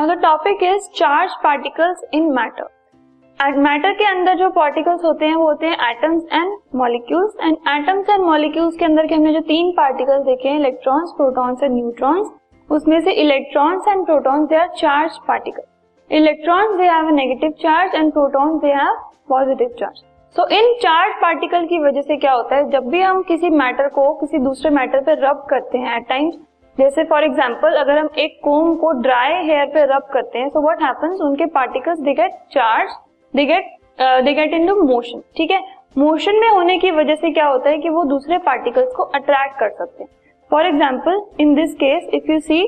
Now the topic is charge particles in matter matter के अंदर जो पार्टिकल्स होते हैं, वो होते हैं atoms and molecules and atoms and molecules के अंदर के हमने जो तीन पार्टिकल्स देखे हैं इलेक्ट्रॉन्स प्रोटॉन्स एंड न्यूट्रॉन्स उसमें से electrons and protons they are charge particle electrons they have negative charge and protons they have positive charge so in charge particle की वजह से क्या होता है? जब भी हम किसी मैटर को किसी दूसरे मैटर पर रब करते हैं एट टाइम्स जैसे फॉर एग्ज़ाम्पल अगर हम एक कोम को ड्राई हेयर पे रब करते हैं सो व्हाट हैपेंस उनके particles they get charge they get they get into motion ठीक है? मोशन में होने की वजह से क्या होता है कि वो दूसरे पार्टिकल्स को अट्रैक्ट कर सकते हैं। For example in this case if you see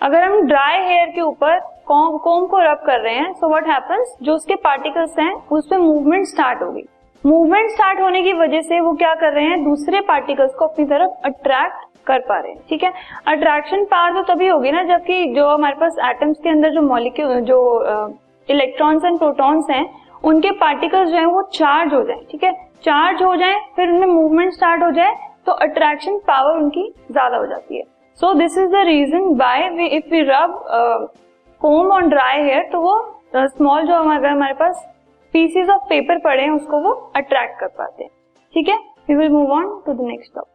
अगर हम ड्राई हेयर के ऊपर कोम को रब कर रहे हैं सो व्हाट हैपेंस जो उसके पार्टिकल्स हैं, उस पर मूवमेंट स्टार्ट होगी। मूवमेंट स्टार्ट होने की वजह से वो क्या कर रहे हैं? दूसरे पार्टिकल्स को अपनी तरफ़ अट्रैक्ट कर पा रहे हैं ठीक है? अट्रैक्शन पावर तो तभी होगी ना जबकि जो हमारे पास एटम्स के अंदर जो मॉलिक्यूल जो इलेक्ट्रॉन्स एंड प्रोटॉन्स हैं उनके पार्टिकल्स जो है वो चार्ज हो जाए ठीक है? चार्ज हो जाए फिर उनमें मूवमेंट स्टार्ट हो जाए तो अट्रैक्शन पावर उनकी ज़्यादा हो जाती है। So this is the reason by if we rub comb on dry hair तो वो स्मॉल uh, जो अगर हमारे पास पीसीज ऑफ़ पेपर पड़े हैं उसको वो अट्रैक्ट कर पाते हैं ठीक है? We will move on to the next topic